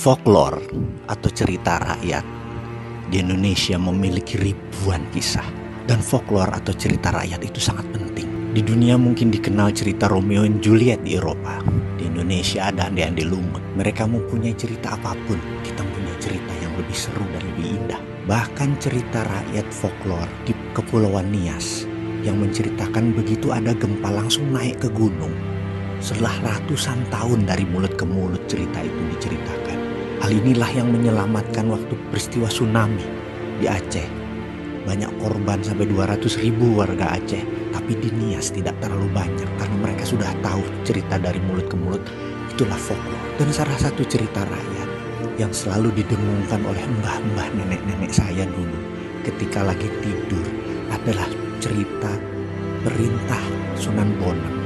Folklore atau cerita rakyat di Indonesia memiliki ribuan kisah dan folklore atau cerita rakyat itu sangat penting. Di dunia mungkin dikenal cerita Romeo dan Juliet di Eropa. Di Indonesia ada Ande-Ande Lumut. Mereka mempunyai cerita apa pun. Kita punya cerita yang lebih seru dan lebih indah. Bahkan cerita rakyat folklore di Kepulauan Nias yang menceritakan begitu ada gempa langsung naik ke gunung. Setelah ratusan tahun dari mulut ke mulut cerita itu diceritakan. Hal inilah yang menyelamatkan waktu peristiwa tsunami di Aceh. Banyak korban sampai 200 ribu warga Aceh, tapi di Nias tidak terlalu banyak karena mereka sudah tahu cerita dari mulut ke mulut. Itulah folklore. Dan salah satu cerita rakyat yang selalu didengungkan oleh mbah-mbah nenek-nenek saya dulu ketika lagi tidur adalah cerita perintah Sunan Bonang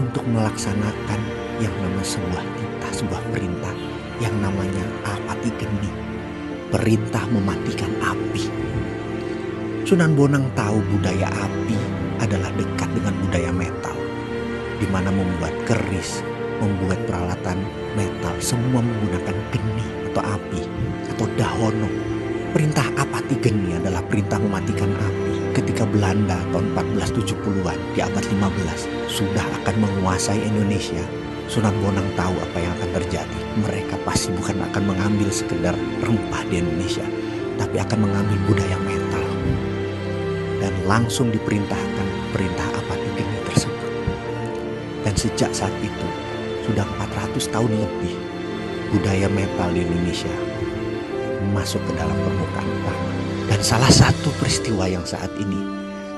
untuk melaksanakan yang namanya sebuah titah, sebuah perintah yang namanya apati geni, perintah mematikan api. Sunan Bonang tahu budaya api adalah dekat dengan budaya metal, di mana membuat keris, membuat peralatan metal, semua menggunakan geni atau api atau dahono. Perintah apati geni adalah perintah mematikan api ketika Belanda tahun 1470-an di abad 15 sudah akan menguasai Indonesia Sunan Bonang tahu apa yang akan terjadi. Mereka pasti bukan akan mengambil sekedar rempah di Indonesia, tapi akan mengambil budaya metal. Dan langsung diperintahkan perintah apa geni tersebut. Dan sejak saat itu, sudah 400 tahun lebih, budaya metal di Indonesia masuk ke dalam permukaan tanah. Dan salah satu peristiwa yang saat ini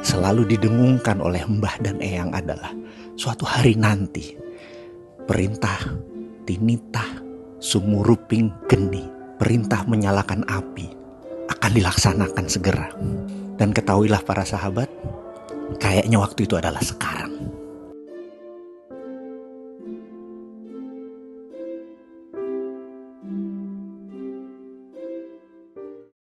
selalu didengungkan oleh Mbah dan Eyang adalah suatu hari nanti perintah tinitah sumuruping geni. Perintah menyalakan api akan dilaksanakan segera. Dan ketahuilah para sahabat kayaknya waktu itu adalah sekarang